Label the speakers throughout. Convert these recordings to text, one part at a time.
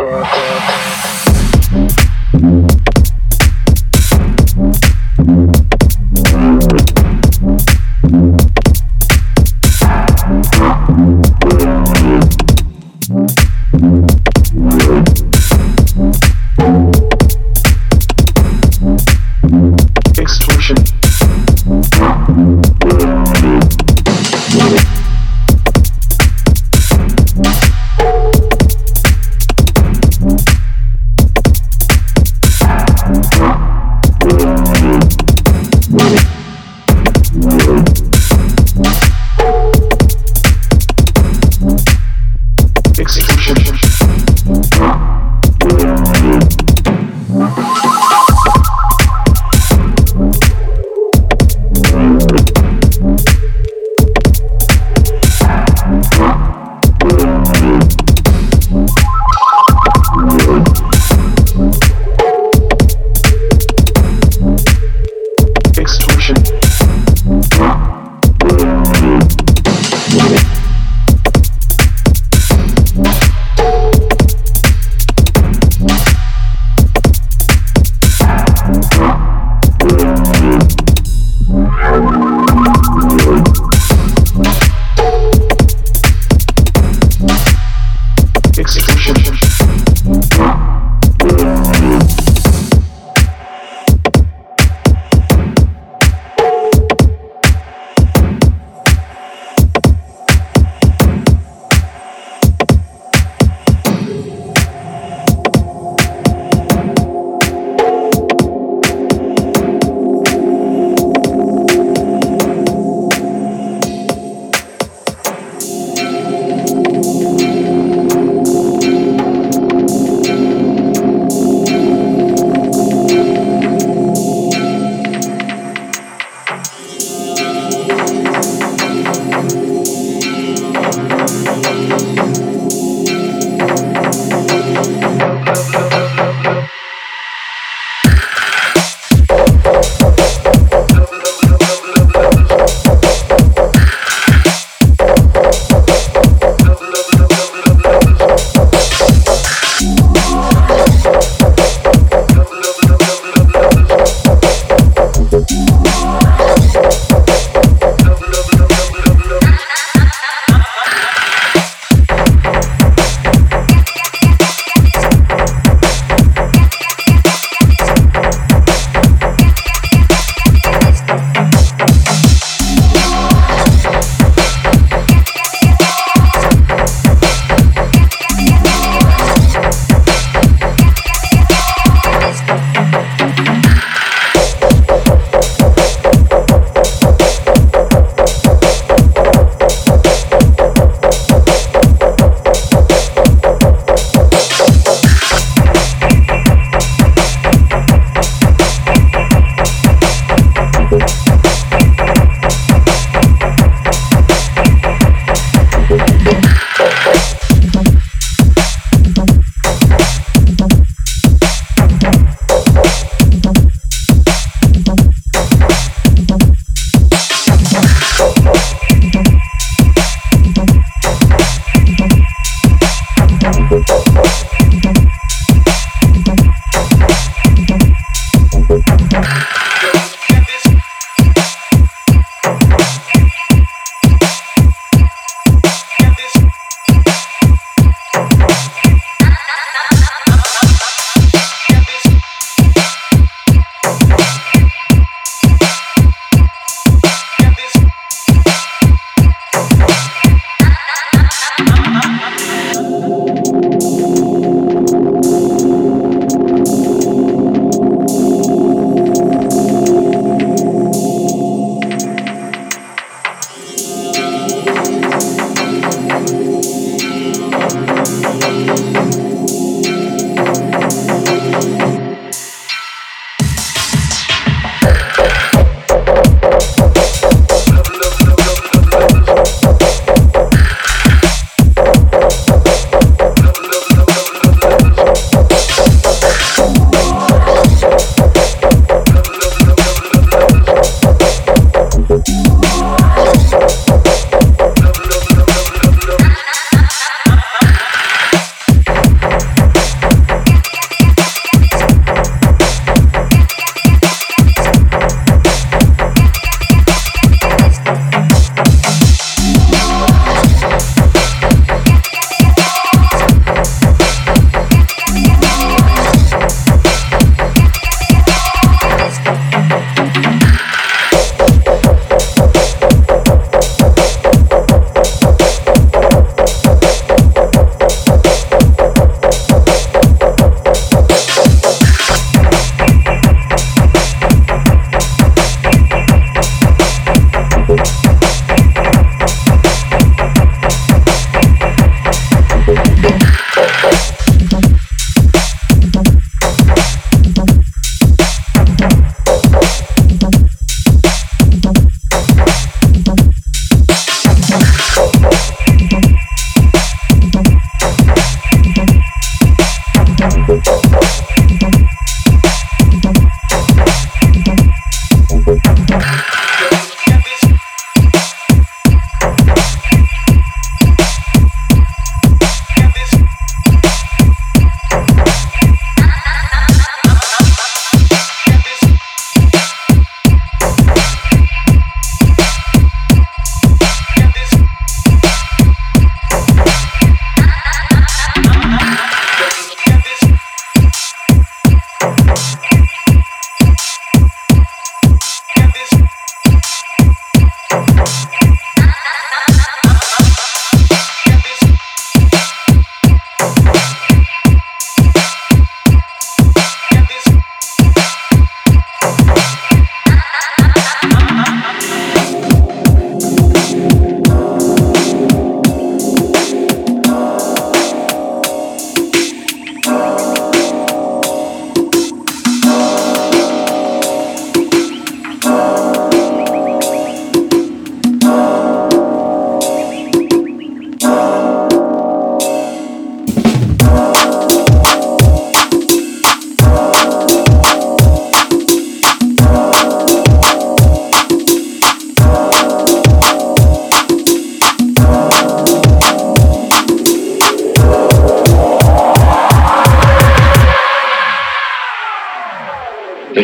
Speaker 1: Gracias.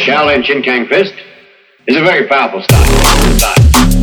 Speaker 1: The Shaolin Chin Kang Fist is a very powerful style,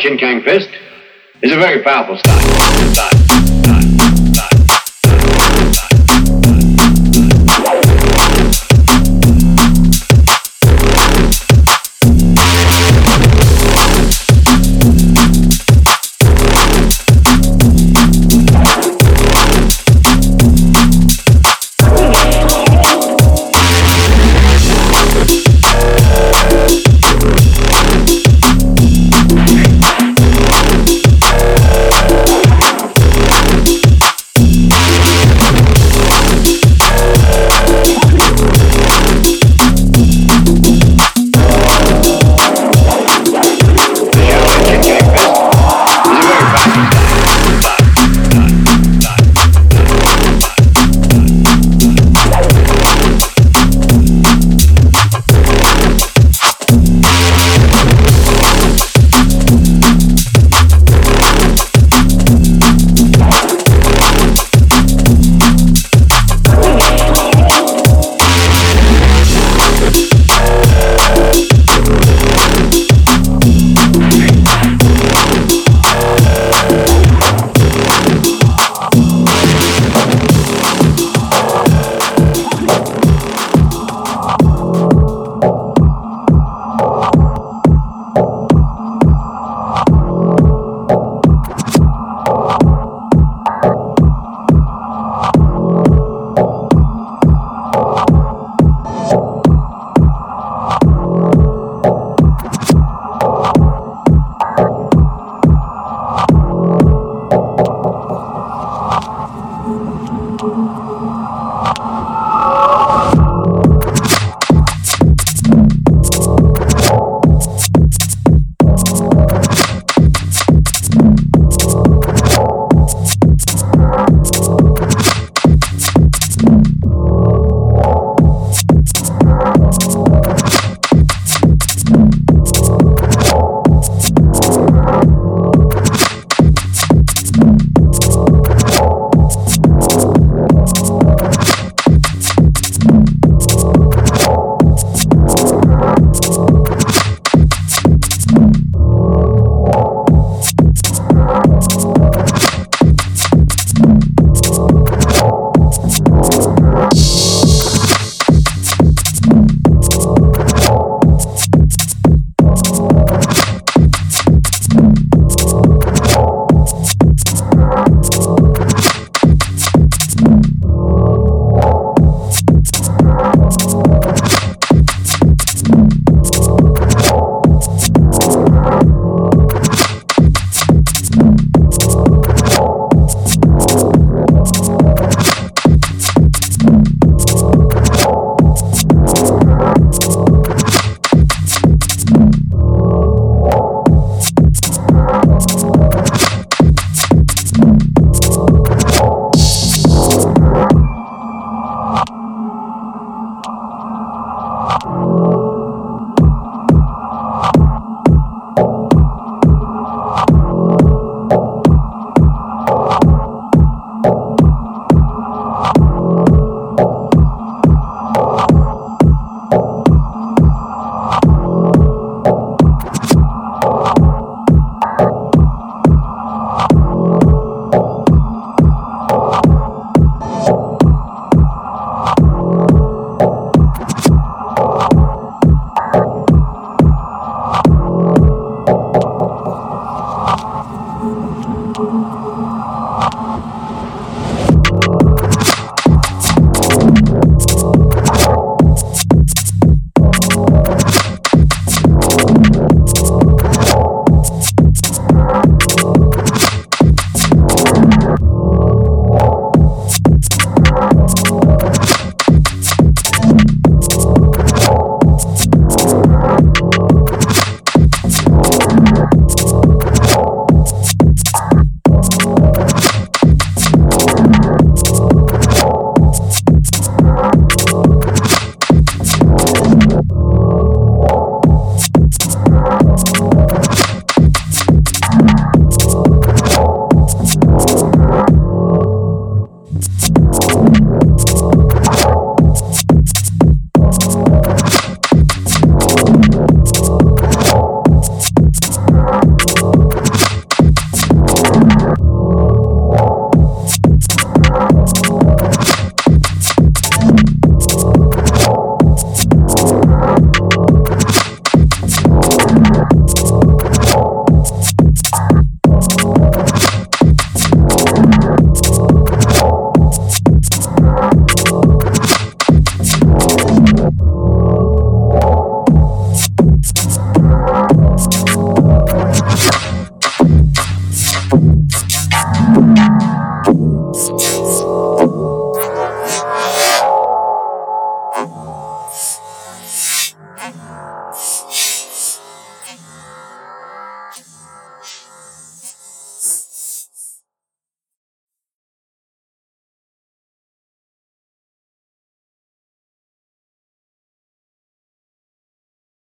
Speaker 1: Chin Kang Fist is a very powerful style. style,